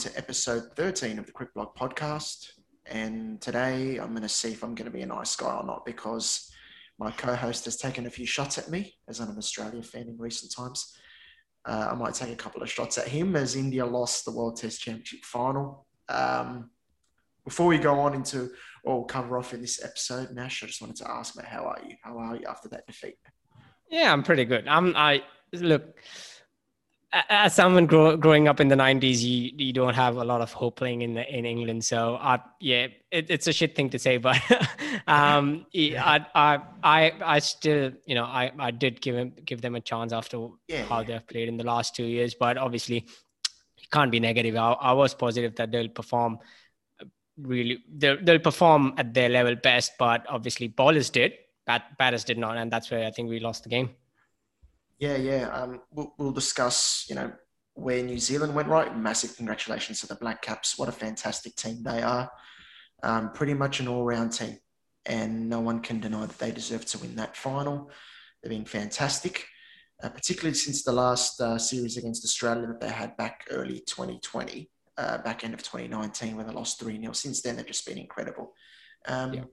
to episode 13 of the CricBlog podcast. And today I'm going to see if I'm going to be a nice guy or not because my co host has taken a few shots at me, as I'm an Australia fan in recent times. Uh, I might take a couple of shots at him as India lost the World Test Championship final. Um, before we go on into or cover off in this episode, Nash, I just wanted to ask, mate, how are you? How are you after that defeat? Yeah, I'm pretty good. I'm. I look as someone grow, growing up in the 90s you you don't have a lot of hope playing in the, in England. So uh, yeah it, it's a shit thing to say but um I, I I I still you know I I did give him give them a chance after yeah, how yeah. they've played in the last 2 years. But obviously you can't be negative. I, I was positive that they'll perform really they'll, they'll perform at their level best. But obviously ballers did bat, batters did not. And that's where I think we lost the game yeah, yeah. Um, we'll, we'll discuss, you know, where New Zealand went right. Massive congratulations to the Black Caps. What a fantastic team they are. Um, pretty much an all round team. And no one can deny that they deserve to win that final. They've been fantastic, uh, particularly since the last uh, series against Australia that they had back early 2020, uh, back end of 2019 when they lost 3 0. Since then, they've just been incredible. Um, yeah.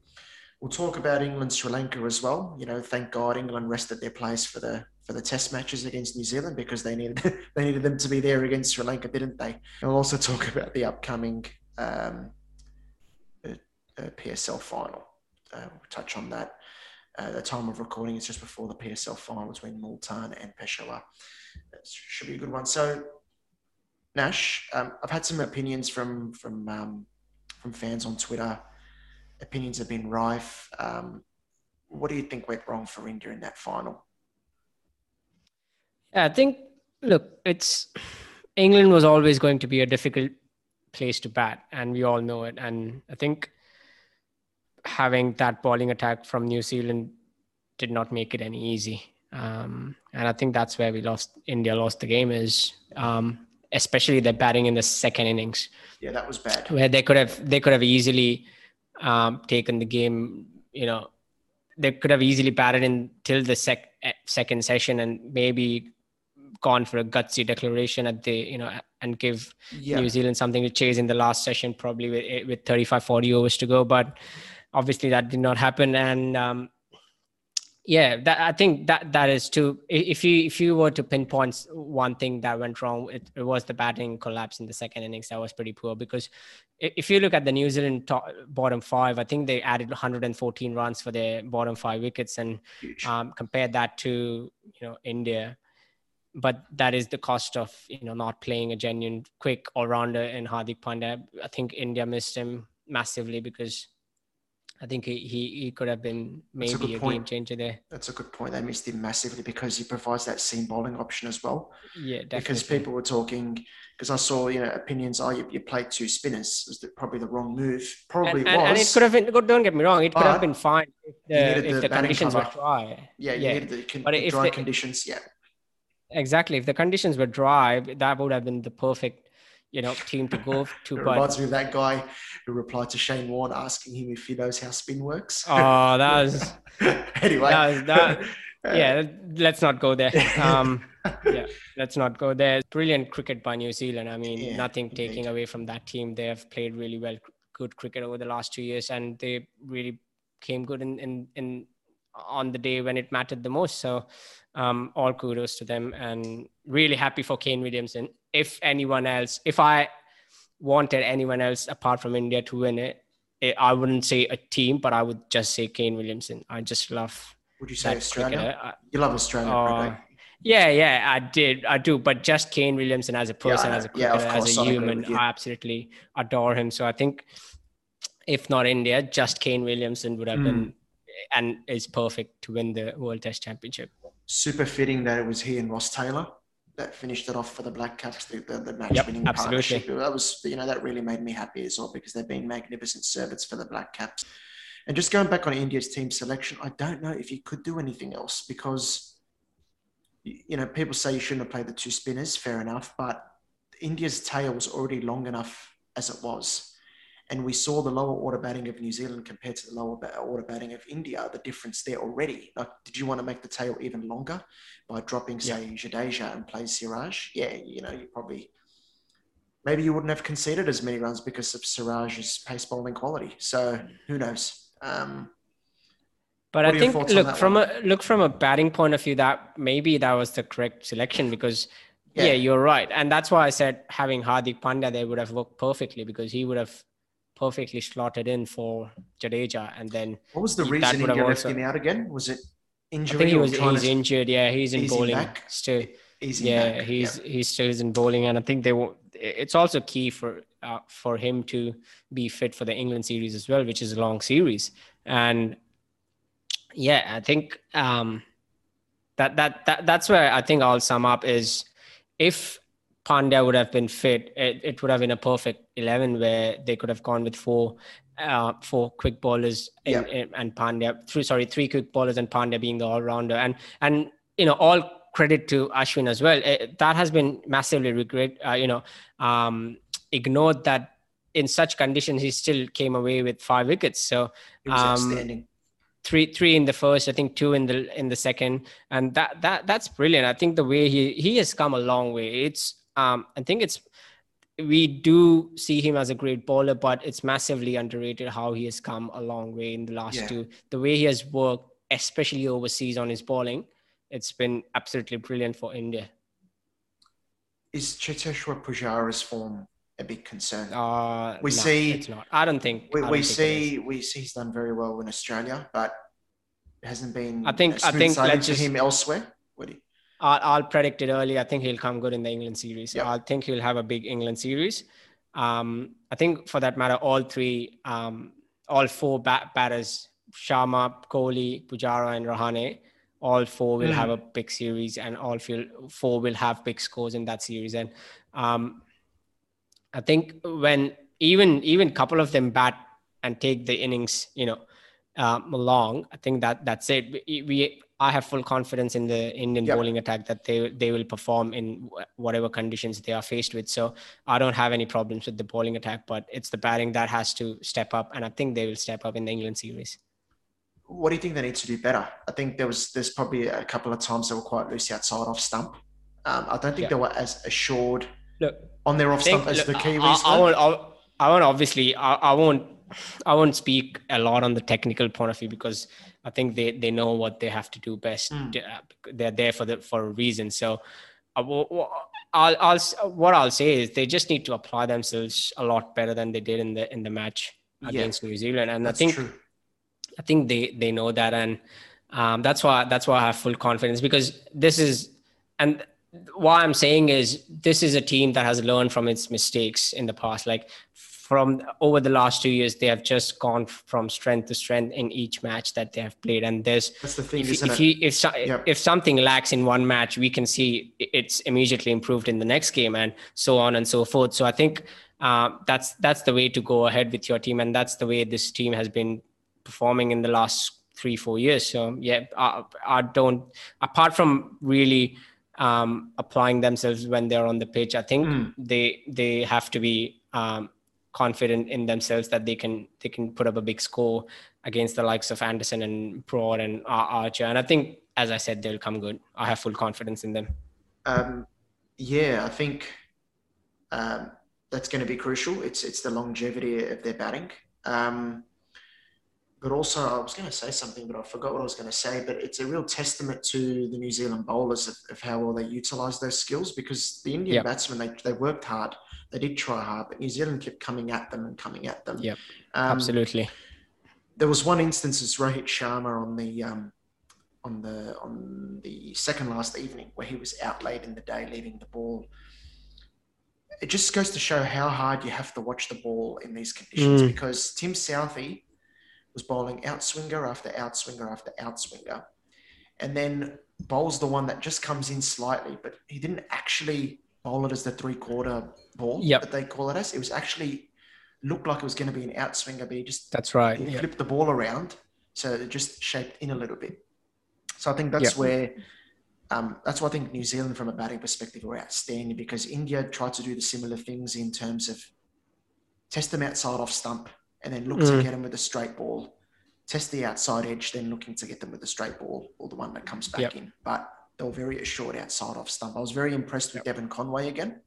We'll talk about England, Sri Lanka as well. You know, thank God England rested their players for the for the test matches against New Zealand because they needed they needed them to be there against Sri Lanka, didn't they? And we'll also talk about the upcoming um, uh, uh, PSL final. Uh, we'll touch on that. The time of recording is just before the PSL final between Multan and Peshawar. That should be a good one. So, Nash, um, I've had some opinions from from um, from fans on Twitter. Opinions have been rife. Um, what do you think went wrong for India in that final? I think, look, it's England was always going to be a difficult place to bat, and we all know it. And I think having that bowling attack from New Zealand did not make it any easy. Um, and I think that's where we lost. India lost the game is um, especially the batting in the second innings. Yeah, that was bad. Where they could have they could have easily um, taken the game. You know, they could have easily batted in till the sec- eh, second session and maybe gone for a gutsy declaration at the you know and give yeah. New Zealand something to chase in the last session probably with eh, with 35 40 overs to go. But obviously that did not happen. And um, yeah that i think that that is too if you if you were to pinpoint one thing that went wrong it, it was the batting collapse in the second innings. That was pretty poor because if you look at the new zealand top, bottom five i think they added 114 runs for their bottom five wickets. And um, compare that to you know india but that is the cost of you know not playing a genuine quick all-rounder in Hardik Pandya. I think India missed him massively because I think he, he, he could have been maybe a, a game changer there. That's a good point. They missed him massively because he provides that seam bowling option as well. Yeah, definitely. Because people were talking, because I saw you know opinions. Oh, you, you played two spinners. Was the, probably the wrong move. Probably and, and, was. And it could have been. Don't get me wrong. It could have been fine if the, if the, the conditions cover. were dry. Yeah, you yeah. needed the, con- but the dry conditions. Yeah. Exactly. If the conditions were dry, that would have been the perfect, you know, team to go to. it but... reminds me of that guy who replied to Shane Warne asking him if he knows how spin works. Oh, that was anyway. That was, that, yeah, let's not go there. Um, yeah, let's not go there. Brilliant cricket by New Zealand. I mean, yeah, nothing indeed. taking away from that team. They have played really well, good cricket over the last two years, and they really came good in in, in on the day when it mattered the most. So um, all kudos to them and really happy for Kane Williamson. If anyone else, if I wanted anyone else apart from India to win it, it I wouldn't say a team, but I would just say Kane Williamson. I just love. Would you say Australia? you love Australia, uh, Yeah, yeah, I did. I do. But just Kane Williamson as a person, yeah, as a cricketer, yeah, as a human, I absolutely adore him. So I think if not India, just Kane Williamson would have mm. been and is perfect to win the World Test Championship. Super fitting that it was he and Ross Taylor that finished it off for the Black Caps, the, the, the match yep, winning partnership. That was, you know, that really made me happy as well because they've been magnificent servants for the Black Caps. And just going back on India's team selection, I don't know if you could do anything else because, you know, people say you shouldn't have played the two spinners, fair enough, but India's tail was already long enough as it was and we saw the lower order batting of New Zealand compared to the lower order batting of India, the difference there already. Like, did you want to make the tail even longer by dropping, say, yeah. Jadeja and play Siraj? Yeah, you know, you probably maybe you wouldn't have conceded as many runs because of Siraj's pace bowling quality. So who knows? Um, but I think look from one? a look from a batting point of view that maybe that was the correct selection because yeah. yeah. you're right, and that's why I said having Hardik Pandya there would have worked perfectly because he would have perfectly slotted in for Jadeja, and then what was the reason he left him out again? Was it injury? I think he was he's to... injured. Yeah, he's in bowling back? still. He's yeah, back. he's yeah. he's still in bowling, and I think they will. It's also key for uh, for him to be fit for the England series as well, which is a long series. And yeah, I think um, that that that that's where I think I'll sum up is if Pandya would have been fit, it, it would have been a perfect eleven where they could have gone with four uh, four quick bowlers yeah. in, and Pandya three sorry three quick bowlers and Pandya being the all rounder and and you know all credit to Ashwin as well. It, that has been massively regret uh, you know um, ignored that in such conditions he still came away with five wickets. So um, three three in the first, I think two in the in the second, and that that that's brilliant. I think the way he he has come a long way. It's um, I think it's we do see him as a great bowler, but it's massively underrated how he has come a long way in the last yeah. two. The way he has worked, especially overseas on his bowling, it's been absolutely brilliant for India. Is Cheteshwar Pujara's form a big concern. Uh, we no, see it's not. I don't think we, don't we think see we see he's done very well in Australia, but hasn't been. I think I think let's just, him elsewhere. Would he? I'll, I'll predict it early. I think he'll come good in the England series. Yep. I think he'll have a big England series. Um, I think for that matter, all three, um, all four bat- batters, Sharma, Kohli, Pujara, and Rahane, all four will mm. have a big series, and all four will have big scores in that series. And um, I think when even even couple of them bat and take the innings, you know, um, along, I think that that's it. We, we I have full confidence in the Indian yep. bowling attack that they they will perform in whatever conditions they are faced with. So I don't have any problems with the bowling attack, but it's the batting that has to step up, and I think they will step up in the England series. What do you think they need to do better? I think there was there's probably a couple of times they were quite loose outside off stump. Um, I don't think they were as assured Look, on their off stump as the Kiwis. I, I, won't. I, I won't obviously. I, I won't. I won't speak a lot on the technical point of view because I think they, they know what they have to do best. Mm. They're there for the for a reason. So, uh, I'll, I'll what I'll say is they just need to apply themselves a lot better than they did in the in the match against yeah, New Zealand. And I think true. I think they they know that, and um, that's why that's why I have full confidence because this is and what I'm saying is this is a team that has learned from its mistakes in the past. Like from over the last two years, they have just gone from strength to strength in each match that they have played. And there's that's the thing. If, if, you, if, yep. if something lacks in one match, we can see it's immediately improved in the next game, and so on and so forth. So I think uh, that's that's the way to go ahead with your team, and that's the way this team has been performing in the last three four years. So yeah, I, I don't apart from really um, applying themselves when they're on the pitch. I think mm. they they have to be um, confident in themselves that they can they can put up a big score against the likes of Anderson and Broad and Archer. And I think, as I said, they'll come good. I have full confidence in them. Um, yeah, I think um, that's going to be crucial. It's it's the longevity of their batting. Um, but also I was going to say something, but I forgot what I was going to say. But it's a real testament to the New Zealand bowlers of, of how well they utilise those skills because the Indian yep. batsmen they, they worked hard, they did try hard, but New Zealand kept coming at them and coming at them. Yeah, um, absolutely. There was one instance as Rohit Sharma on the um, on the on the second last evening where he was out late in the day, leaving the ball. It just goes to show how hard you have to watch the ball in these conditions mm. because Tim Southee was bowling outswinger after outswinger after outswinger, and then bowls the one that just comes in slightly, but he didn't actually bowl it as the three quarter ball yep. that they call it as. It was actually looked like it was going to be an outswinger, but he just that's right. He yep. flipped the ball around, so it just shaped in a little bit. So I think that's yep. where. Um, that's why I think New Zealand, from a batting perspective, were outstanding because India tried to do the similar things in terms of test them outside off stump, and then look mm. to get them with a straight ball, test the outside edge, then looking to get them with a straight ball or the one that comes back yep. in. But they were very assured outside off stump. I was very impressed with yep. Devon Conway again.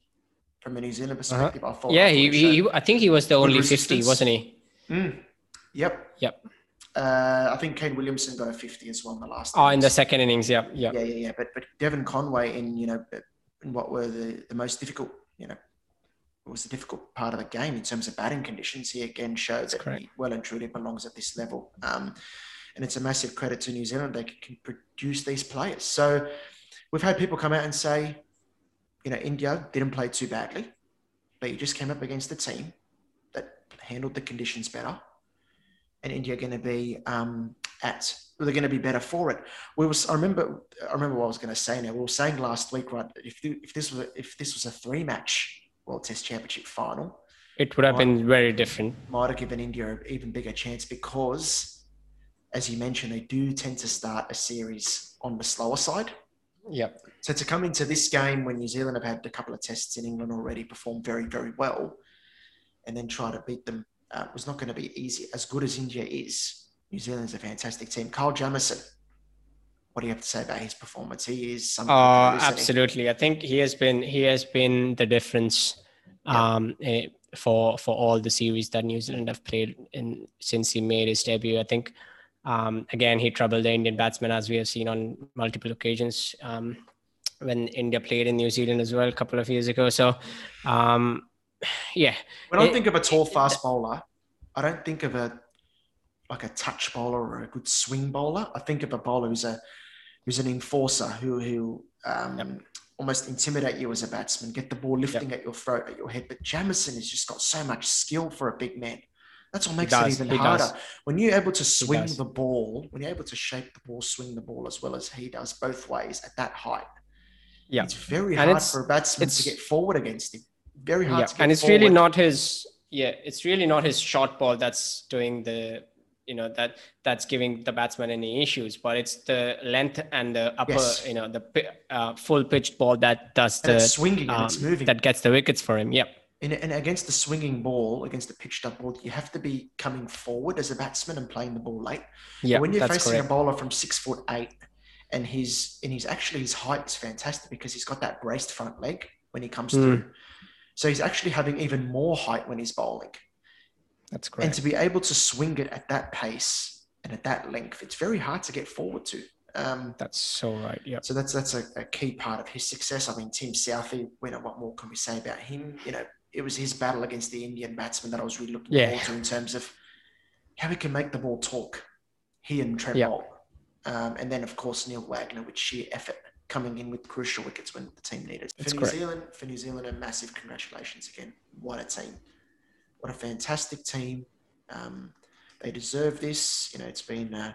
from a New Zealand perspective. Uh-huh. I thought. Yeah, I, he, he, I think he was the only fifty, wasn't he? Mm. Yep. Yep. Uh, I think Kane Williamson got a 50 as well in the last. Oh, innings. in the second innings, yeah, yeah, yeah, yeah, yeah. But but Devon Conway in you know in what were the, the most difficult you know was the difficult part of the game in terms of batting conditions. He again showed That's that correct. he well and truly belongs at this level. Um, and it's a massive credit to New Zealand they can produce these players. So we've had people come out and say, you know, India didn't play too badly, but you just came up against a team that handled the conditions better and India are going to be um, at they're going to be better for it. We was I remember I remember what I was going to say now. We were saying last week, right? If if this was a, if this was a three match World Test Championship final, it would have might, been very different. Might have given India an even bigger chance because, as you mentioned, they do tend to start a series on the slower side. Yep. So to come into this game when New Zealand have had a couple of tests in England already, performed very very well, and then try to beat them uh, was not going to be easy. As good as India is, New Zealand's a fantastic team. Kyle Jamieson, what do you have to say about his performance? He is something. Oh, absolutely. I think he has been he has been the difference yeah. um, eh, for for all the series that New Zealand have played in since he made his debut. I think um, again he troubled the Indian batsmen as we have seen on multiple occasions um, when India played in New Zealand as well a couple of years ago. So um, yeah. When I think of a tall fast bowler, I don't think of a like a touch bowler or a good swing bowler. I think of a bowler who's a who's an enforcer who who um, yep. almost intimidate you as a batsman, get the ball lifting yep. at your throat, at your head. But Jamieson has just got so much skill for a big man. That's what makes it even he harder. Does. When you're able to swing the ball, when you're able to shape the ball, swing the ball as well as he does both ways at that height. Yeah. It's very and hard it's, for a batsman to get forward against him very hard yeah. and it's forward. really not his yeah it's really not his short ball that's doing the you know that that's giving the batsman any issues but it's the length and the upper yes. you know the uh, full pitched ball that does and the swinging um, and it's moving that gets the wickets for him yeah and, and against the swinging ball against the pitched up ball you have to be coming forward as a batsman and playing the ball late yeah when you're facing correct. a bowler from six foot eight and his and he's actually his height is fantastic because he's got that braced front leg when he comes mm. through so he's actually having even more height when he's bowling. That's great. And to be able to swing it at that pace and at that length, it's very hard to get forward to. Um, that's so right. Yeah. So that's that's a, a, key part of his success. I mean, Tim Southee. You know, what more can we say about him? You know, it was his battle against the Indian batsman that I was really looking yeah. forward to in terms of how he can make the ball talk. He and Trent Boult. Um, and then of course Neil Wagner with sheer effort coming in with crucial wickets when the team needed. For New Zealand, for New Zealand, a massive congratulations again. What a team! What a fantastic team. Um, they deserve this. You know, it's been uh,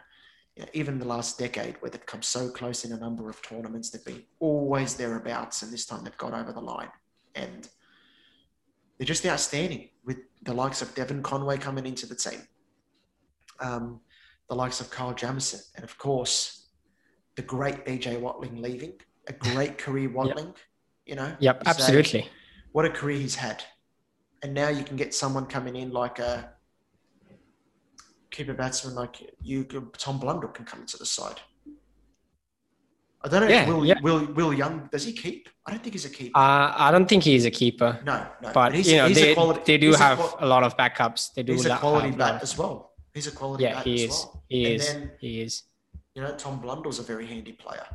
you know, even the last decade where they've come so close in a number of tournaments. They've been always thereabouts, and this time they've got over the line. And they're just outstanding with the likes of Devon Conway coming into the team, um, the likes of Kyle Jamieson, and of course the great BJ Watling leaving, a great career Watling, yep. you know? Yep, absolutely. what a career he's had. And now you can get someone coming in like a keeper batsman like you, Tom Blundell can come into the side. I don't know yeah, Will, yeah. Will, Will Young, does he keep? I don't think he's a keeper. Uh, I don't think he's a keeper. No, no. But, but you know, they, quality, they do have a, a, lot of backups. They do he's a quality bat as well. He's a quality yeah, bat he as is. well. He and is. Then, he is. You know, Tom Blundell's a very handy player.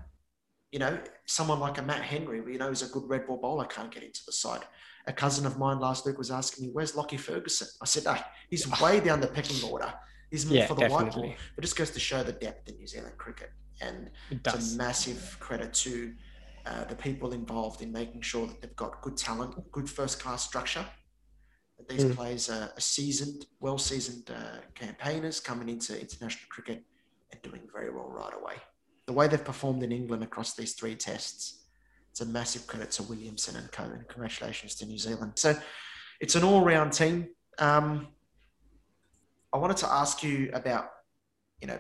You know, someone like a Matt Henry, you know, who's a good red ball bowler, can't get into the side. A cousin of mine last week was asking me, "Where's Lockie Ferguson?" I said, oh, "He's way down the pecking order. He's more yeah, for the definitely. white ball." But just goes to show the depth in New Zealand cricket, and it it's a massive credit to uh, the people involved in making sure that they've got good talent, good first class structure. That these mm. players are, seasoned, well seasoned uh, campaigners coming into international cricket and doing very well right away. The way they've performed in England across these three tests, it's a massive credit to Williamson and co. And congratulations to New Zealand. So it's an all-round team. Um, I wanted to ask you about, you know,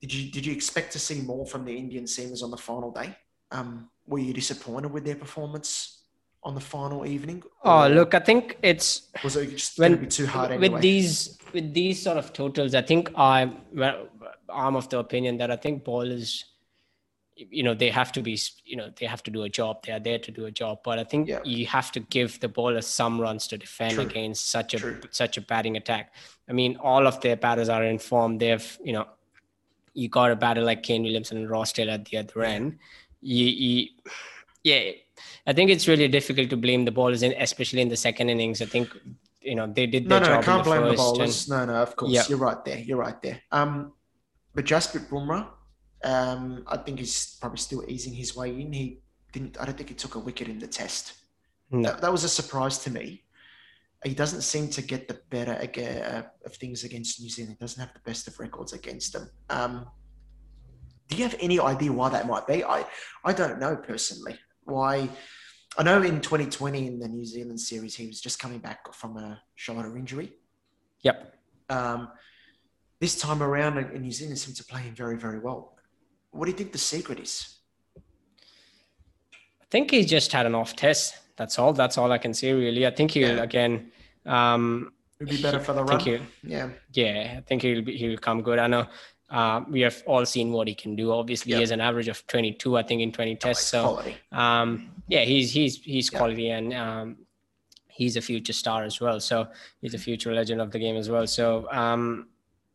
did you did you expect to see more from the Indian seamers on the final day? Um, were you disappointed with their performance on the final evening? Oh, look, I think it's was it just when, too hard anyway? with these with these sort of totals. I think I'm well, I'm of the opinion that I think is you know they have to be you know they have to do a job they are there to do a job but i think Yeah. you have to give the bowlers some runs to defend True. against such a True. such a batting attack i mean all of their batters are in form they've you know you got a batter like kane williamson and ross taylor at the other Yeah. end you, you yeah i think it's really difficult to blame the bowlers in especially in the second innings i think you know they did No, their no, job can't in the blame the first and- bowlers. No, no, of course. Yeah. You're right there. You're right there. Um, but Jasprit Bumrah, um, I think he's probably still easing his way in. He didn't. I don't think he took a wicket in the test. no. That, that was a surprise to me. He doesn't seem to get the better uh, of things against New Zealand. He doesn't have the best of records against them. Um, do you have any idea why that might be? I, I don't know personally. Why? I know in 2020 in the New Zealand series, he was just coming back from a shoulder injury. yep Um, this time around, in New Zealand seemed to play him very, very well. What do you think the secret is? I think he just had an off test. That's all. That's all I can say, really. I think he'll Yeah. again. Um, It'd be better for the I think run. Yeah, yeah, I think he'll be, he'll come good. I know. Uh, we have all seen what he can do. Obviously, Yeah. he has an average of 22, I think, in 20 tests. Nice So, um, yeah, he's he's he's Yeah. quality, and um, he's a future star as well. So he's a future legend of the game as well. So um,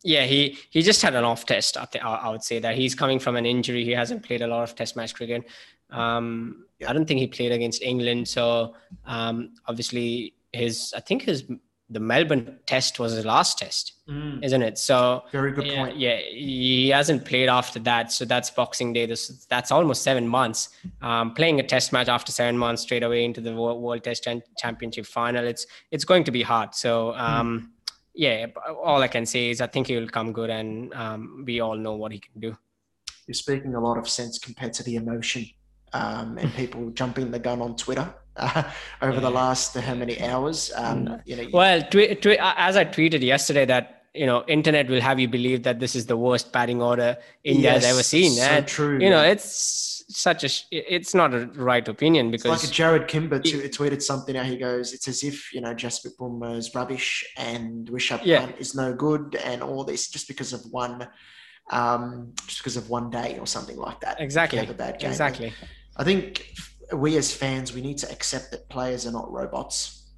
yeah, he he just had an off test. I, th- I would say that he's coming from an injury. He hasn't played a lot of Test match cricket. Um, Yeah. I don't think he played against England. So um, obviously his I think his the Melbourne test was his last test, Mm, isn't it? So very good yeah, point. yeah, he hasn't played after that, so that's Boxing Day. This that's almost seven months. Um, playing a Test match after seven months straight away into the World, World Test Championship final, it's it's going to be hard. So um, yeah, all I can say is I think he will come good, and um, we all know what he can do. You're speaking a lot of sense compared to the emotion um, and people jumping the gun on Twitter uh, over the Yeah. last how many hours. Um, Mm. you know, Well, twi- twi- as I tweeted yesterday that you know internet will have you believe that this is the worst batting order India has yes, ever seen, So and true. you know it's such a it's not a right opinion It's because like a Jarrod Kimber t- tweeted something out. He goes, "It's as if you know Jasprit Bumrah is rubbish and Rishabh Yeah. Pant is no good, and all this just because of one, um, just because of one day or something like that. exactly have a bad game. exactly I think we as fans we need to accept that players are not robots.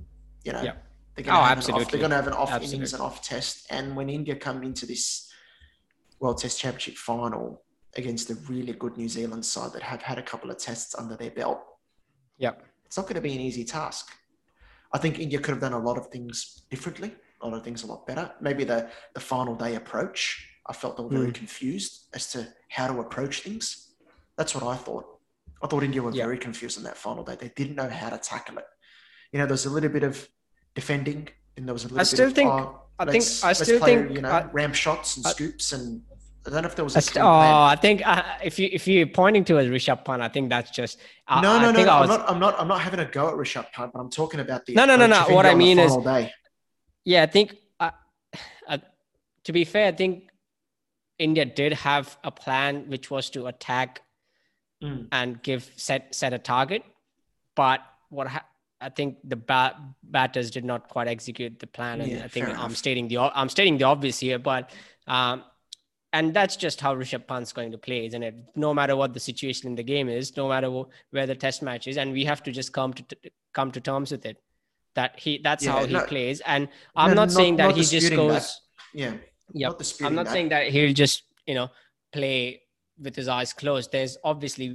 You know, Yeah. they're Oh, gonna have an off, they're gonna have an off innings and off test. And when India come into this World Test Championship final against a really good New Zealand side that have had a couple of tests under their belt, Yep. it's not going to be an easy task. I think India could have done a lot of things differently, a lot of things a lot better. Maybe the the final day approach, I felt they were very Hmm. confused as to how to approach things. That's what I thought. I thought India were Yeah. very confused on that final day. They didn't know how to tackle it. You know, there's a little bit of defending, and there was a little bit still of, think- oh, I think- I still play, think- you know I- ramp shots and I- scoops, and I don't know if there was a. st- oh. I think uh, if you if you're pointing to a Rishabh Pant, I think that's just I, no, I no, no, think no. I I'm not. I'm not. I'm not having a go at Rishabh Pant, but I'm talking about the. No, no, no, no. What I mean is- day. yeah, I think uh, uh, to be fair, I think India did have a plan which was to attack Mm. and give set set a target, but what ha- I think the bat- batters did not quite execute the plan, and Yeah, I think I'm enough. stating the I'm stating the obvious here, but um, and that's just how Rishabh Pant's going to play, isn't it? No matter what the situation in the game is, no matter wh- where the test match is, and we have to just come to t- come to terms with it. That he that's Yeah, how he plays, and I'm No, not, not- saying that not he just disputing that. goes. Yeah. Yep. Not I'm not that. saying that he'll just, you know, play with his eyes closed. There's obviously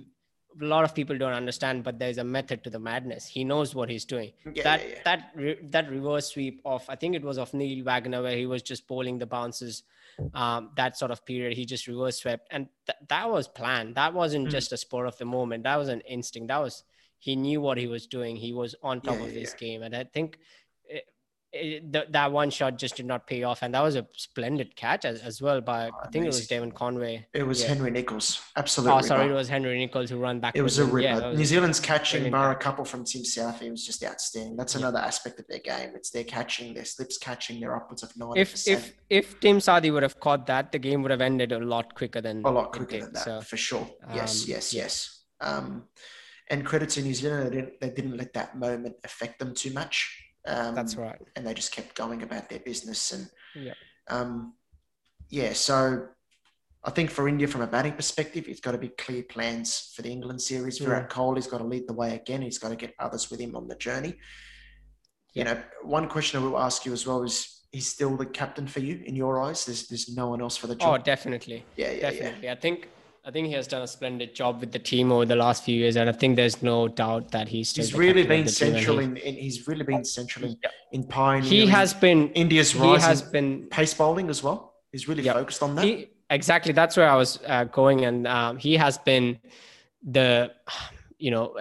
a lot of people don't understand, but there's a method to the madness. He knows what he's doing. Yeah, that yeah, yeah. that re- that reverse sweep of I think it was of Neil Wagner where he was just bowling the bounces. Um, that sort of period, he just reverse swept, and th- that was planned. That wasn't Mm. just a spur of the moment. That was an instinct. That was he knew what he was doing. He was on top of yeah. game, and I think it, th- that one shot just did not pay off, and that was a splendid catch as, as well by I think it was. Devon Conway. It was Yeah. Henry Nicholls. Absolutely. Oh, sorry, it was Henry Nicholls who ran back. It was a ripper. Yeah, New Zealand's catching, bar a couple from Tim Southee. It was just outstanding. That's Yeah. another aspect of their game. It's their catching, their slips catching, they're upwards of 90%. if if if Tim Southee would have caught that, the game would have ended a lot quicker than a lot quicker did. than that, So for sure. yes, um, yes, yes. Um, and credit to New Zealand, they didn't, they didn't let that moment affect them too much. Um, that's right. and they just kept going about their business and Yeah. um, yeah so I think for India, from a batting perspective, it's got to be clear plans for the England series. Mm. Virat Kohli's got to lead the way again. He's got to get others with him on the journey. You know, one question I will ask you as well is: He's still the captain for you in your eyes? There's there's no one else for the job. Oh, definitely. yeah, yeah, Definitely. I think I think he has done a splendid job with the team over the last few years, and I think there's no doubt that he's He's really been the team, and central in, in. He's really been central in, Yeah. in pioneering. He has been. India's rise. He has been. pace bowling as well. He's really Yeah. focused on that. He, exactly. That's where I was uh, going, and um, he has been the, you know,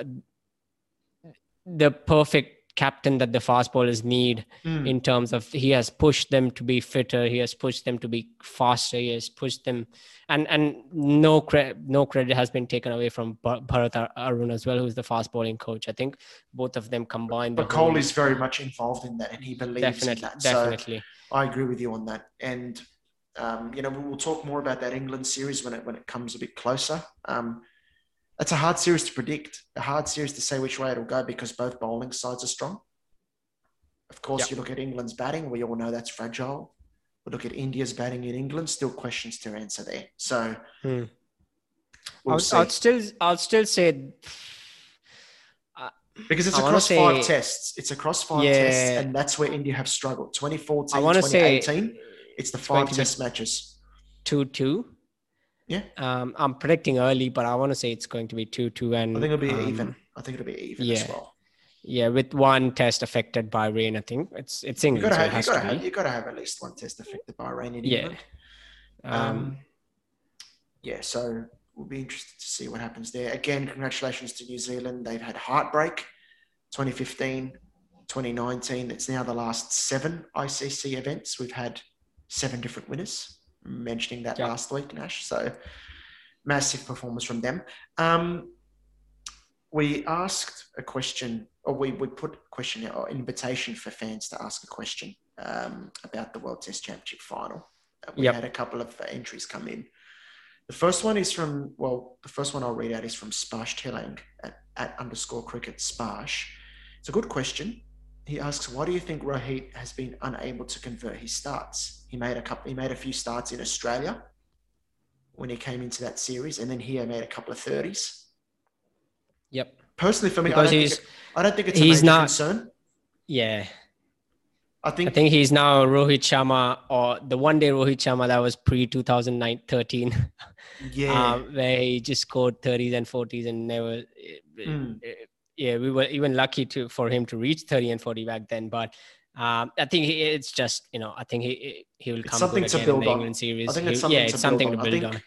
the perfect captain that the fast bowlers need Mm. in terms of he has pushed them to be fitter he has pushed them to be faster he has pushed them and and no credit no credit has been taken away from Bha- Bharat Arun as well who's the fast bowling coach i think both of them combined But whole- Kohli is very much involved in that, and he believes definitely in that. So I agree with you on that. And um, you know, we will talk more about that England series when it when it comes a bit closer. Um, it's a hard series to predict, a hard series to say which way it'll go because both bowling sides are strong. Of course, Yep. you look at England's batting, we all know that's fragile. We look at India's batting in England, still questions to answer there. So Hmm. we'll I'll. I'll still i'll still say because it's I across five tests. It's across five tests, and that's where India have struggled. 2014, i want to say 2018, it's the five test matches. 2-2 Yeah. um i'm predicting early but i want to say it's going to be 2-2 and I think it'll be um, even. I think it'll be even yeah. as well. Yeah, with one test affected by rain, I think it's it's You England, gotta so it have, you gotta to have, you gotta have at least one test affected by rain in Yeah. England. Um, Um, yeah, so we'll be interested to see what happens there. Again, congratulations to New Zealand. They've had heartbreak 2015, 2019. It's now the last seven ICC events. We've had seven different winners. Mentioning that Yeah. last week, Nash. So massive performance from them. Um, we asked a question, or we, we put a question or invitation for fans to ask a question um, about the World Test Championship final. Uh, We Yep. had a couple of entries come in. The first one is from, well, the first one I'll read out is from Sparsh Telang at, at underscore cricket Sparsh. It's a good question. He asks, why do you think Rohit has been unable to convert his starts? He made a couple, he made a few starts in Australia when he came into that series, and then here made a couple of 30s. Yep. Personally, for me, I Because don't, he's think it, I don't think it's a he's major not- concern. yeah. I think, I think he's now Rohit Sharma or the one day Rohit Sharma that was pre 2009 13, yeah, um, where he just scored 30s and 40s and never. Mm. Yeah, we were even lucky to for him to reach 30 and 40 back then, but. Um, I think he, it's just you know I think he he will come something to build on. England series. I think it's something yeah, to it's something on. to I build think- on.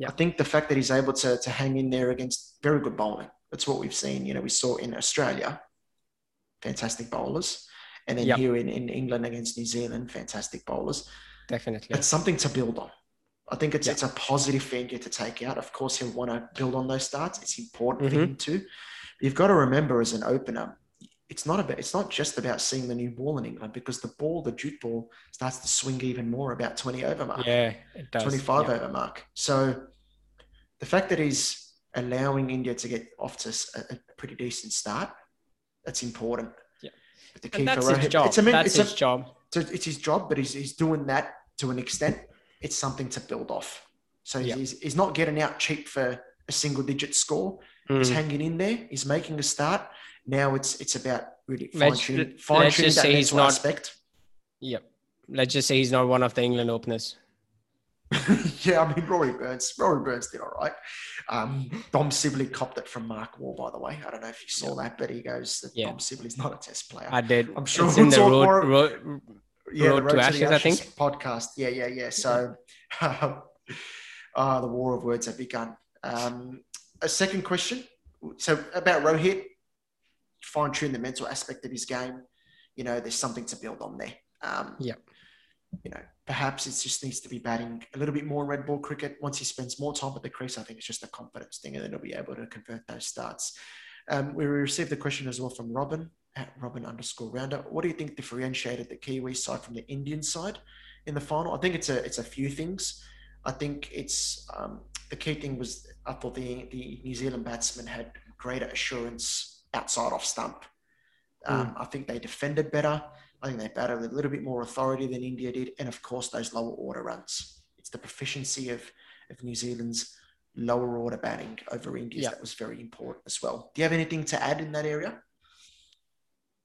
Yeah. I think the fact that he's able to, to hang in there against very good bowling, that's what we've seen. You know, we saw in Australia, fantastic bowlers. And then Yep. here in, in England against New Zealand, fantastic bowlers. Definitely. It's something to build on. I think it's Yeah. it's a positive figure to take out. Of course, he'll want to build on those starts. It's important for Mhm. him too. You've got to remember as an opener, it's not about it's not just about seeing the new ball in England because the ball, the Duke ball, starts to swing even more about 20 over mark. Yeah, it does. 25 yeah. over mark. So the fact that he's allowing India to get off to a pretty decent start, that's important. Yeah. But the key that's for his Rohit- job. It's, a, min- that's it's, his a, job. so it's his job, but he's, he's doing that to an extent. It's something to build off. So Yeah. he's, he's not getting out cheap for a single digit score. He's Mm. hanging in there. He's making a start. Now it's it's about really fine tuning, let's fine tuning just that he's mental not- aspect. Yep. Let's just say he's not one of the England openers. yeah, I mean Rory Burns. Rory Burns did all right. Um, Dom Sibley copped it from Mark Waugh, by the way. I don't know if you saw that, but he goes that Yeah. Dom Sibley's not a test player. I did. I'm sure it's we'll in the road, more- road, yeah, Road the to Road Ashes, I think. podcast. Yeah, yeah, yeah. So, uh, the war of words have begun. Um, a second question. So about Rohit, fine tune the mental aspect of his game. You know, there's something to build on there. Um, Yep. You know, perhaps it just needs to be batting a little bit more red ball cricket. Once he spends more time at the crease, I think it's just a confidence thing, and then he'll be able to convert those starts. Um, we received a question as well from Robin at Robin underscore rounder. What do you think differentiated the Kiwi side from the Indian side in the final? I think it's a it's a few things. I think it's um, the key thing was I thought the the New Zealand batsmen had greater assurance outside off stump. Um, I think they defended better. I think they batted with a little bit more authority than India did, and of course those lower order runs. It's the proficiency of of New Zealand's lower order batting over India's. Yeah. That was very important as well. Do you have anything to add in that area?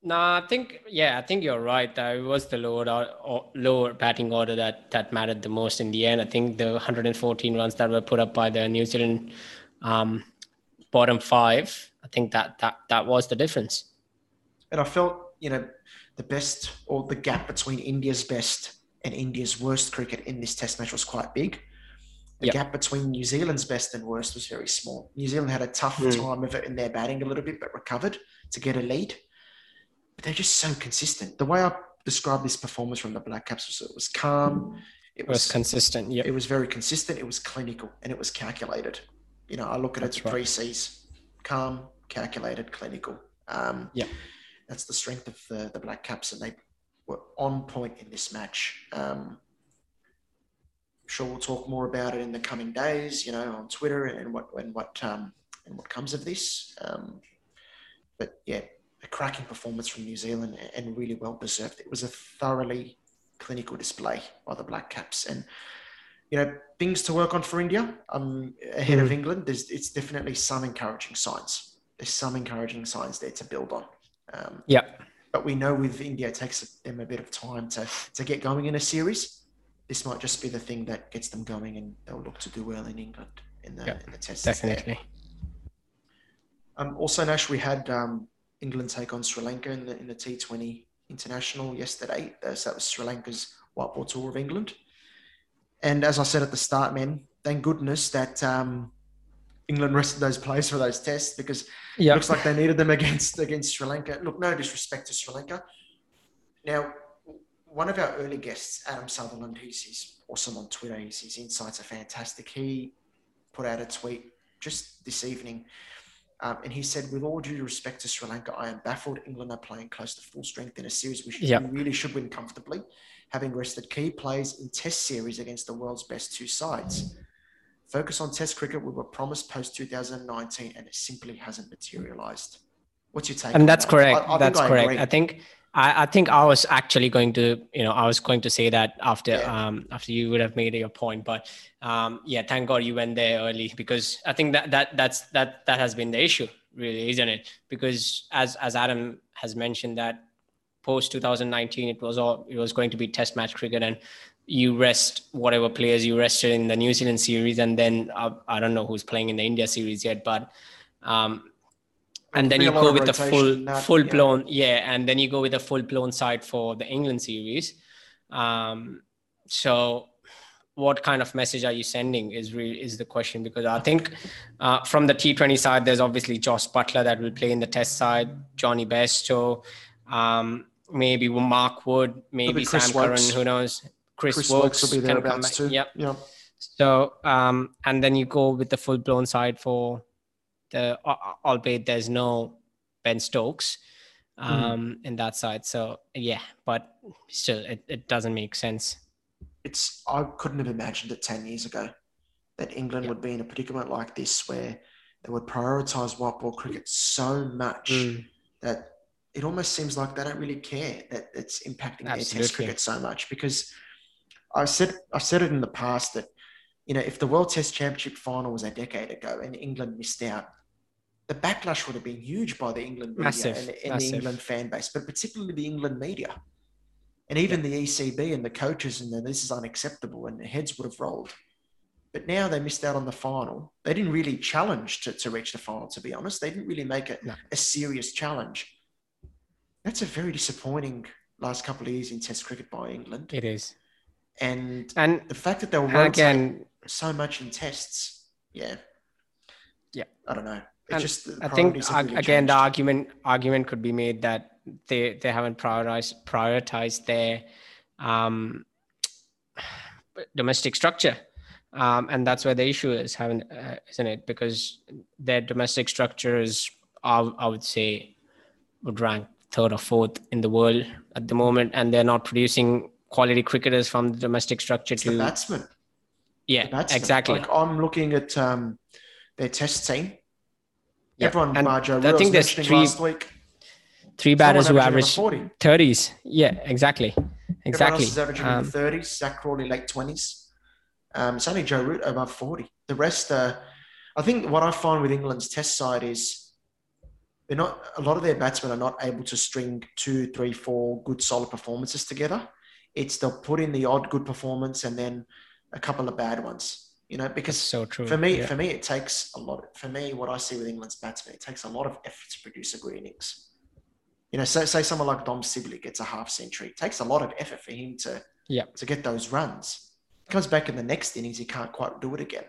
No, I think yeah, I think you're right. Uh, it was the lower or, lower batting order that that mattered the most in the end. I think the 114 runs that were put up by the New Zealand um, bottom five. I think that that that was the difference. And I felt you know the best or the gap between India's best and India's worst cricket in this Test match was quite big. The Yep. gap between New Zealand's best and worst was very small. New Zealand had a tough Mm. time of it in their batting a little bit, but recovered to get a lead. But they're just so consistent. The way I described this performance from the Black Caps was it was calm. It It was was consistent. Yeah, it was very consistent. It was clinical and it was calculated. You know, I look at That's it the right. three C's: calm, calculated, clinical. Um, Yeah. that's the strength of the the Black Caps, and they were on point in this match. Um, I'm sure we'll talk more about it in the coming days. You know, on Twitter and what and what um, and what comes of this. Um, but yeah, cracking performance from New Zealand and really well deserved. It was a thoroughly clinical display by the Black Caps, and you know things to work on for India. Um, ahead of Mm. England, there's it's definitely some encouraging signs. There's some encouraging signs there to build on. Um, yeah, but we know with India, it takes them a bit of time to to get going in a series. This might just be the thing that gets them going, and they'll look to do well in England in the Yeah, in the there. definitely. Um, also, Nash, we had um, England take on Sri Lanka in the, in the T20 International yesterday. Uh, so that was Sri Lanka's white ball tour of England. And as I said at the start, man, thank goodness that um, England rested those players for those tests because Yeah, it looks like they needed them against against Sri Lanka. Look, no disrespect to Sri Lanka. Now, one of our early guests, Adam Sutherland, he's, he's awesome on Twitter. His, his insights are fantastic. He put out a tweet just this evening, um, and he said, "With all due respect to Sri Lanka, I am baffled. England are playing close to full strength in a series which Yep. we really should win comfortably, having rested key players in Test series against the world's best two sides." Focus on Test cricket. We were promised post 2019, and it simply hasn't materialised. What's your take? on and that's that? correct. I- I that's I correct. I think I, I think I was actually going to, you know, I was going to say that after Yeah. um after you would have made your point, but um yeah, thank God you went there early because I think that that that's that that has been the issue, really, isn't it? Because as as Adam has mentioned that post 2019 it was all it was going to be test match cricket and you rest whatever players you rested in the New Zealand series and then uh, I don't know who's playing in the India series yet, but um and then you go with the full full blown yeah and then you go with a full blown side for the england series um so what kind of message are you sending is really is the question because i think uh, from the t20 side there's obviously jos buttler that will play in the test side jonny bairstow um maybe mark wood maybe sam curran who knows chris, Chris Woakes will be can come thereabouts back. too. yep Yeah. so, um, and then you go with the full blown side for the, uh, albeit there's no Ben Stokes um, in that side. So, yeah, but still, it, it doesn't make sense. It's I couldn't have imagined it ten years ago that England Yeah. would be in a predicament like this where they would prioritise white ball cricket so much Mm, that it almost seems like they don't really care that it's impacting their test cricket so much because I said I've said it in the past that you know if the World Test Championship final was a decade ago and England missed out, the backlash would have been huge by the England media Massive, and, and the. England fan base, but particularly the England media. And even the ECB and the coaches and the, this is unacceptable and the heads would have rolled. But now they missed out on the final. They didn't really challenge to, to reach the final, to be honest. They didn't really make it No. a serious challenge. That's a very disappointing last couple of years in Test cricket by England. it is. And And the fact that they were again, so much in tests, yeah. Yeah. I don't know. Just the I think priorities have ag- really again the argument argument could be made that they they haven't prioritized prioritized their um, domestic structure, um, and that's where the issue is, haven't uh, isn't it? Because their domestic structure is, I, I would say, would rank third or fourth in the world at the moment, and they're not producing quality cricketers from the domestic structure It's the to batsman. yeah the batsman. exactly Like I'm looking at um, their test team. Yeah. Everyone, And Joe I think there's three- last week. three batters who average 40. thirties. Yeah, exactly, Everyone exactly. else is averaging in Um, the 30s. Zak Crawley, late 20s. Um, it's only Joe Root above 40. The rest are, I think what I find with England's test side is they're not, a lot of their batsmen are not able to string two, three, four good solid performances together. It's they'll put in the odd good performance and then a couple of bad ones. You know, because so true. for me, Yeah. for me, it takes a lot. For me, what I see with England's batsmen, it takes a lot of effort to produce a good innings. You know, say, say someone like Dom Sibley gets a half century. It takes a lot of effort for him to Yeah. to get those runs. Comes back in the next innings, he can't quite do it again.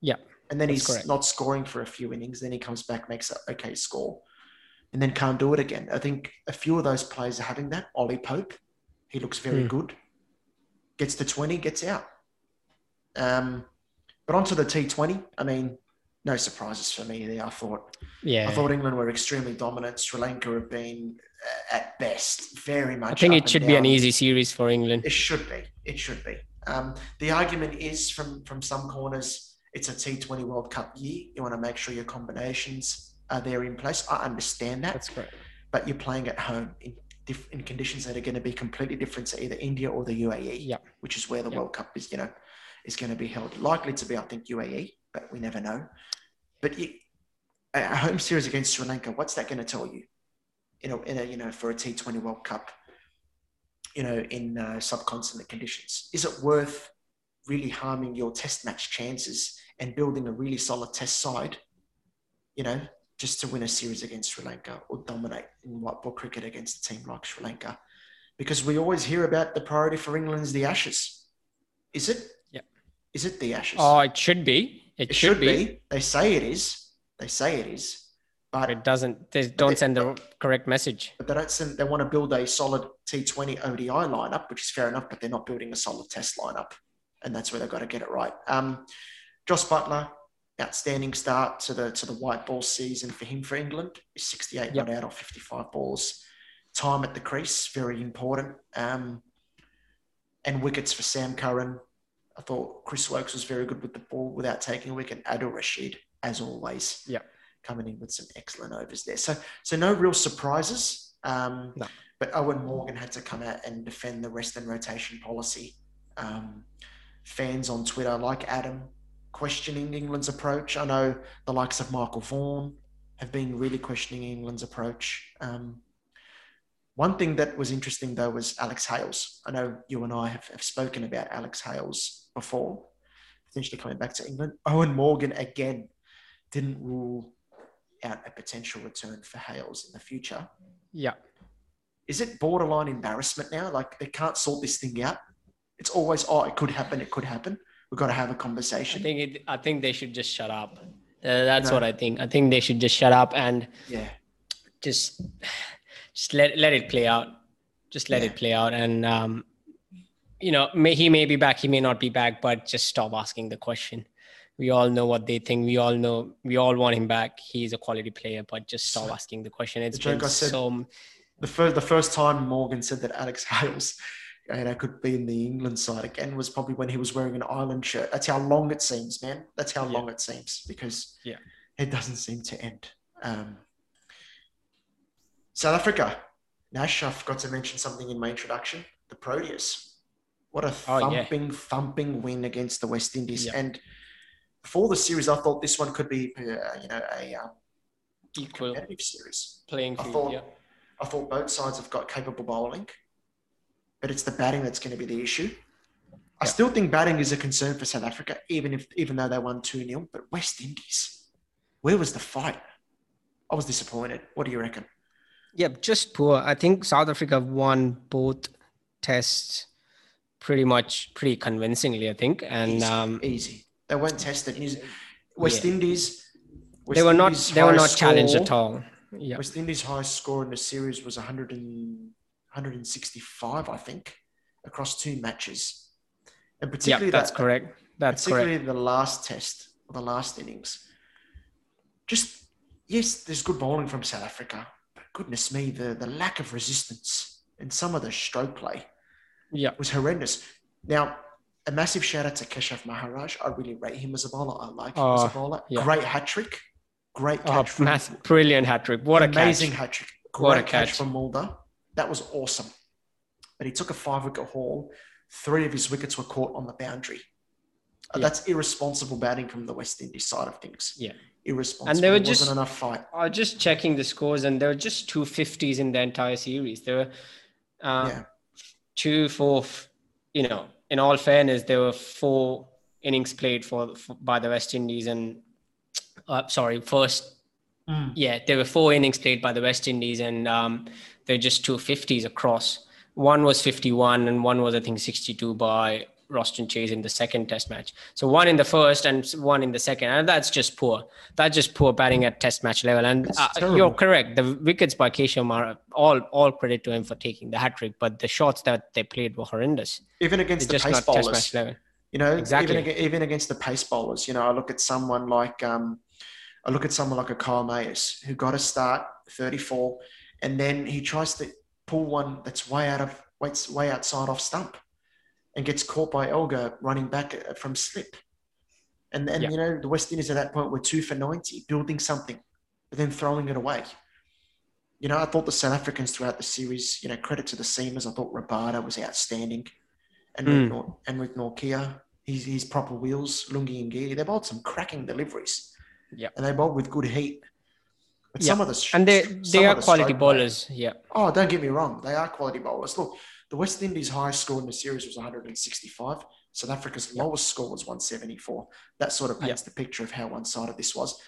Yeah, and then he's correct. not scoring for a few innings. Then he comes back, makes an okay score, and then can't do it again. I think a few of those players are having that. Ollie Pope, he looks very Hmm. good. Gets to twenty, gets out. Um, but onto the T20. I mean, no surprises for me there. I thought yeah. I thought England were extremely dominant. Sri Lanka have been uh, at best very much. I think it should be an easy series for England. It should be. It should be. Um, the argument is from from some corners, it's a T20 World Cup year. You want to make sure your combinations are there in place. I understand that, That's correct. but you're playing at home in diff- in conditions that are going to be completely different to either India or the UAE, Yeah. which is where the Yeah. World Cup is. You know, is going to be held. Likely to be, I think, UAE, but we never know. But you, a home series against Sri Lanka, what's that going to tell you? You know, in a you know for a T20 World Cup, you know, in uh, subcontinent conditions, is it worth really harming your Test match chances and building a really solid Test side? You know, just to win a series against Sri Lanka or dominate in white ball cricket against a team like Sri Lanka, because we always hear about the priority for England is the Ashes. Is it? Is it the Ashes? Oh, it should be. It, It should, be. They say it is. They say it is. But, It doesn't. They don't it- send the correct message. but they don't send, they want to build a solid T20 ODI lineup, which is fair enough, but they're not building a solid test lineup. And that's where they've got to get it right. Um, Jos Buttler, outstanding start to the to the white ball season for him for England. He's 68 Yep. not out of 55 balls. Time at the crease, very important. Um, and wickets for Sam Curran. I thought Chris Woakes was very good with the ball without taking a wicket. And Adil Rashid, as always, Yep. coming in with some excellent overs there. So, so no real surprises. Um, No. But Eoin Morgan had to come out and defend the rest and rotation policy. Um, fans on Twitter, like Adam, questioning England's approach. I know the likes of Michael Vaughan have been really questioning England's approach. Um, one thing that was interesting though was Alex Hales. I know you and I have, have spoken about Alex Hales before, potentially coming back to England. Eoin Morgan again didn't rule out a potential return for Hales in the future. Yeah. Is it borderline embarrassment now? Like they can't sort this thing out. It's always, oh, it could happen. It could happen. We've got to have a conversation. I think it. I think they should just shut up. Uh, that's No. what I think. I think they should just shut up and yeah. just just let let it play out. Just let Yeah. it play out, and um, you know, may, he may be back, he may not be back, but just stop asking the question. We all know what they think. We all know. We all want him back. He's a quality player, but just stop asking the question. It's The joke been I said- so. The first, the first time Morgan said that Alex Hales you know, could be in the England side again was probably when he was wearing an Ireland shirt. That's how long it seems, man. That's how Yeah. long it seems because Yeah. it doesn't seem to end. Um, South Africa. Nash, I forgot to mention something in my introduction. The Proteas. What a Oh, yeah. thumping, thumping win against the West Indies. Yeah. And before the series, I thought this one could be, uh, you know, a um, Equal competitive series. playing I field. thought, yeah. I thought both sides have got capable bowling, but it's the batting that's going to be the issue. I still think batting is a concern for South Africa, even if even though they won 2 0. But West Indies, where was the fight? I was disappointed. What do you reckon? Yeah, just poor. I think South Africa won both tests pretty much pretty convincingly, I think. And easy, um, easy. They weren't tested. West Yeah. Indies. West they were not Indies' they were not highest challenged at all. Yeah. West Indies' highest score in the series was 100 and, 165, I think, across two matches. And particularly that's that, correct. That's particularly correct. the last test, or the last innings. Just yes, there's good bowling from South Africa, but goodness me, the the lack of resistance and some of the stroke play Yeah. was horrendous. Now, a massive shout out to Keshav Maharaj. I really rate him as a bowler. I like him as a Oh, bowler. yeah. Great hat trick. Great Oh, catch. from- massive, brilliant hat trick. What a amazing hat trick. What a catch catch. from Mulder. That was awesome. But he took a five wicket haul. Three of his wickets were caught on the boundary. Uh, That's irresponsible batting from the West Indies side of things. Yeah. Irresponsible. And they were There just- wasn't enough fight. I was just checking the scores, and there were just two fifties in the entire series. There were uh, Yeah. Two, four. You know, in all fairness, there were four innings played for, for by the West Indies, and uh, sorry, first. Yeah, there were four innings played by the West Indies, and um, they're just two fifties across. One was fifty-one, and one was I think sixty-two by Roston Chase in the second Test match. So one in the first and one in the second, and that's just poor. That's just poor batting at Test match level. And uh, you're correct. The wickets by Keshav are all all credit to him for taking the hat trick, but the shots that they played were horrendous. Even They're against the just pace bowlers. You know, Exactly. even even against the pace bowlers, you know, I look at someone like um, I look at someone like a Kyle Mayers who got a start 34, and then he tries to pull one that's way out of way outside off stump, and gets caught by Elgar running back uh, from slip, and then Yeah. you know the West Indies at that point were two for 90, building something, but then throwing it away. You know, I thought the South Africans throughout the series, you know, credit to the seamers. I thought Rabada was outstanding. And Mm. Rick, Nor- and Rick Nortje, his, his proper wheels, Lungi Ngidi, they bowled some cracking deliveries. Yeah. And they bowled with good heat. But Yeah. some of the sh- And they they are quality stroke play- bowlers. Yeah. Oh, don't get me wrong. They are quality bowlers. Look, the West Indies' highest score in the series was 165. South Africa's lowest score was 174. That sort of paints the picture of how one-sided this was.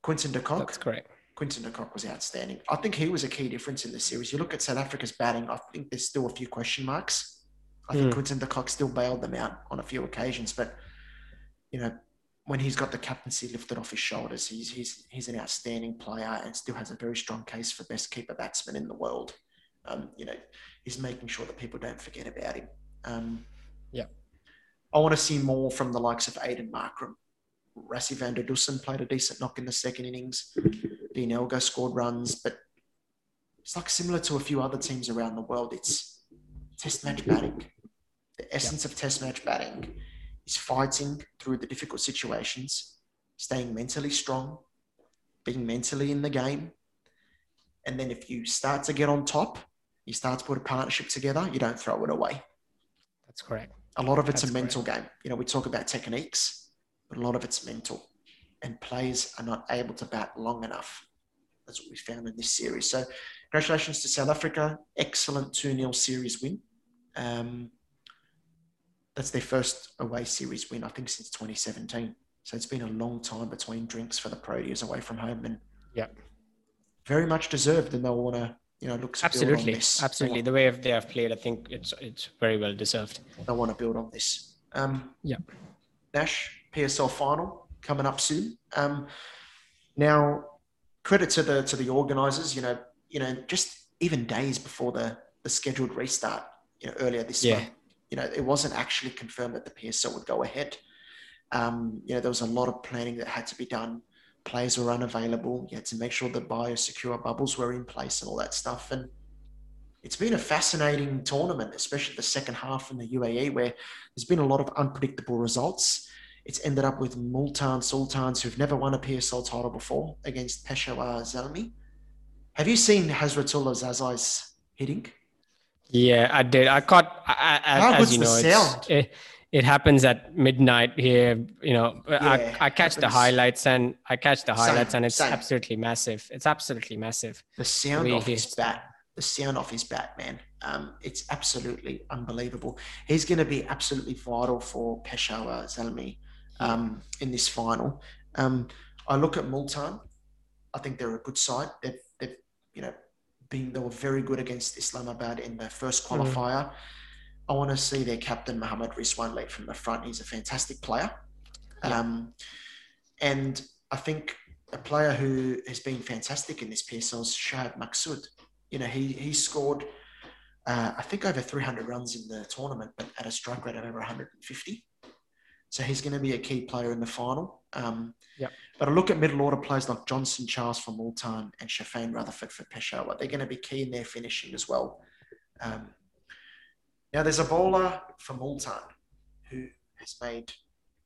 Quinton de Kock, That's correct. Quinton de Kock was outstanding. I think he was a key difference in the series. You look at South Africa's batting, I think there's still a few question marks. I think Mm. Quinton de Kock still bailed them out on a few occasions, but you know, when he's got the captaincy lifted off his shoulders, he's he's he's an outstanding player and still has a very strong case for best keeper batsman in the world. Um, you know, he's making sure that people don't forget about him. Um, Yeah. I want to see more from the likes of Aiden Markram. Rassie van der Dussen played a decent knock in the second innings. Dean Elgar scored runs, but it's like similar to a few other teams around the world. It's test match batting. The essence of test match batting is fighting through the difficult situations, staying mentally strong, being mentally in the game. And then if you start to get on top, you start to put a partnership together, you don't throw it away. That's correct. A lot of it's That's a mental game. You know, we talk about techniques, but a lot of it's mental. And players are not able to bat long enough. That's what we found in this series. So, congratulations to South Africa. Excellent 2 0 series win. Um, that's their first away series win, I think, since 2017. So, it's been a long time between drinks for the Proteas away from home. And Yeah. very much deserved. And they'll want to, you know, look to build on Absolutely. Absolutely. The way they have played, I think it's it's very well deserved. i want to build on this. Um, Yeah. Nash PSL final coming up soon. Um, now, credit to the to the organisers. You know, you know, just even days before the the scheduled restart. You know, earlier this Yeah. month. You know, it wasn't actually confirmed that the PSL would go ahead. Um, you know, there was a lot of planning that had to be done. Players were unavailable. You had to make sure the biosecure bubbles were in place and all that stuff. And it's been a fascinating tournament, especially the second half in the UAE, where there's been a lot of unpredictable results. It's ended up with Multan Sultans, who've never won a PSL title before, against Peshawar Zalmi. Have you seen Hazratullah Zazai's hitting? Yeah, I did. I caught. I, I, How as good's you the know, sound? it, it happens at midnight here. You know, Yeah, I, I catch the highlights and I catch the Same, highlights, and it's same. absolutely massive. It's absolutely massive. The sound off his bat, the sound off his bat, man. Um, it's absolutely unbelievable. He's going to be absolutely vital for Peshawar Zalmi um, in this final. Um, I look at Multan. I think they're a good side. They've, they've, you know, been they were very good against Islamabad in the first Mm. I want to see their captain Mohammad Rizwan lead from the front. He's a fantastic player. Yeah. Um, and I think a player who has been fantastic in this PSL is Sohaib Maqsood. You know, he he scored, uh, I think, over 300 runs in the tournament, but at a strike rate of over 150. So he's going to be a key player in the final. Um, Yep. But I look at middle order players like Johnson Charles for Multan and Sherfane Rutherford for Peshawar. They're going to be key in their finishing as well. Um, now, there's a bowler for Multan who has made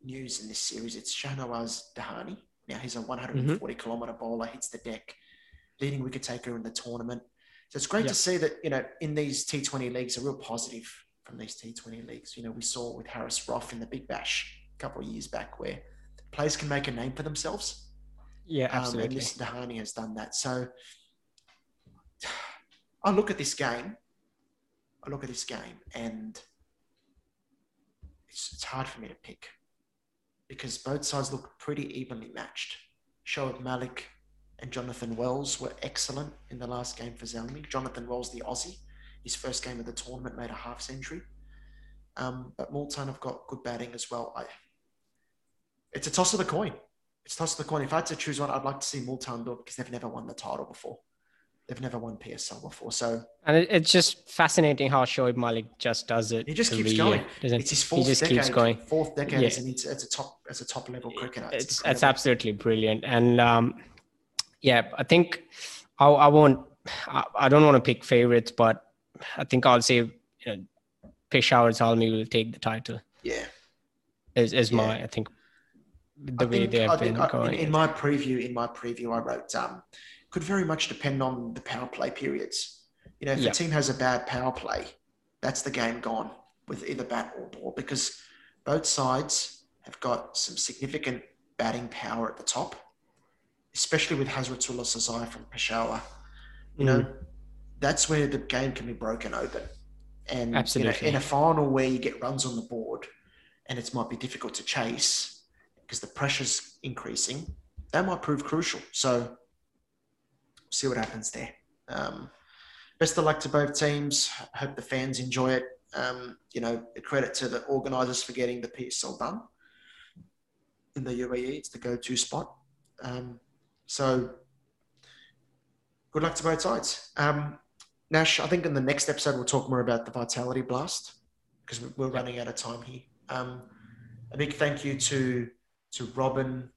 news in this series. It's Shahnawaz Dahani. Now, he's a 140 kilometre bowler, hits the deck, leading wicket taker in the tournament. So it's great Yeah. to see that, you know, in these T20 leagues, a real positive from these T20 leagues. You know, we saw with Haris Rauf in the Big Bash. A couple of years back where players can make a name for themselves. Yeah, absolutely. Um, and Mr. Dahani has done that. So I look at this game. I look at this game, and it's, it's hard for me to pick because both sides look pretty evenly matched. Shoaib Malik and Jonathan Wells were excellent in the last game for Zalmi. Jonathan Wells, the Aussie, his first game of the tournament made a half century. Um, but Multan have got good batting as well. I, it's a toss of the coin. It's a toss of the coin. If I had to choose one, I'd like to see Multan do it because they've never won the title before. They've never won PSL before. So and it, it's just fascinating how Shoaib Malik just does it. He just keeps going. Year, it's his fourth he just decade. Keeps going. Fourth decade yeah. as, as a top as a top level cricketer. It's it's, it's absolutely brilliant. And um, yeah, I think I, I won't. I, I don't want to pick favorites, but I think I'll say you know, Peshawar Zalmi will take the title. Yeah, is is yeah. my I think the I way think, they have I been think, going. In, in, my preview, in my preview, I wrote um, could very much depend on the power play periods. You know, if yep. a team has a bad power play, that's the game gone with either bat or ball because both sides have got some significant batting power at the top, especially with Hazratullah Zazai from Peshawar. You mm. know, that's where the game can be broken open. And Absolutely. You know, in a final where you get runs on the board and it might be difficult to chase because the pressure's increasing, that might prove crucial. So see what happens there. Um, best of luck to both teams. Hope the fans enjoy it. Um, you know, credit to the organisers for getting the PSL done in the UAE. It's the go-to spot. Um, so good luck to both sides. Um, Nash, I think in the next episode we'll talk more about the Vitality Blast because we're running out of time here. Um, a big thank you to to Robin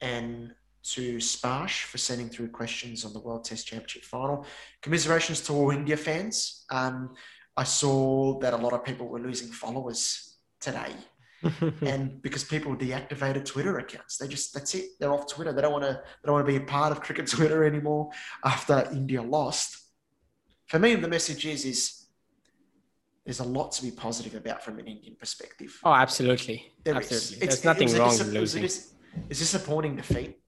and to Sparsh for sending through questions on the World Test Championship final. Commiserations to all India fans. Um, I saw that a lot of people were losing followers today. and because people deactivated Twitter accounts, they just that's it. They're off Twitter. They don't want to. They don't want to be a part of cricket Twitter anymore after India lost. For me, the message is is there's a lot to be positive about from an Indian perspective. Oh, absolutely, there absolutely. There's nothing wrong with losing. It's a disappointing defeat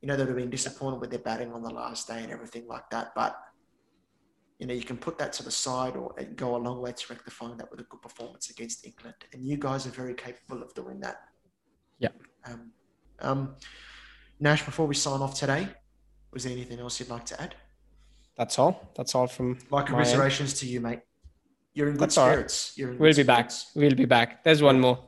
you know, they would have been disappointed with their batting on the last day and everything like that. But, you know, you can put that to the side or go a long way to rectifying that with a good performance against England. And you guys are very capable of doing that. Yeah. Um, um, Nash, before we sign off today, was there anything else you'd like to add? That's all. That's all from my commiserations to you, mate. You're in good That's spirits. You're in we'll be spirits. back. We'll be back. There's one more.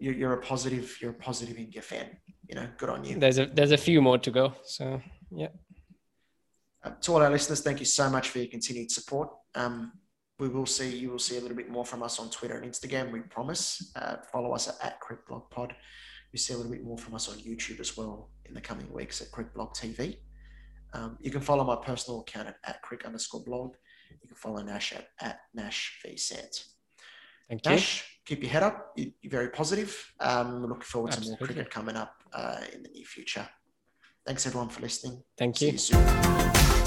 You're, you're a positive. You're a positive India fan you know, good on you. There's a there's a few more to go. So yeah. Uh, to all our listeners, thank you so much for your continued support. Um, we will see you will see a little bit more from us on Twitter and Instagram. We promise. Uh, follow us at, at Blog Pod. You see a little bit more from us on YouTube as well in the coming weeks at Blog TV. Um, you can follow my personal account at, at Crick underscore blog. You can follow Nash at, at Nash V Sant. Thank Nash, you. Keep your head up. You're very positive. Um, we're looking forward Absolutely. to more cricket coming up uh, in the near future. Thanks everyone for listening. Thank See you. you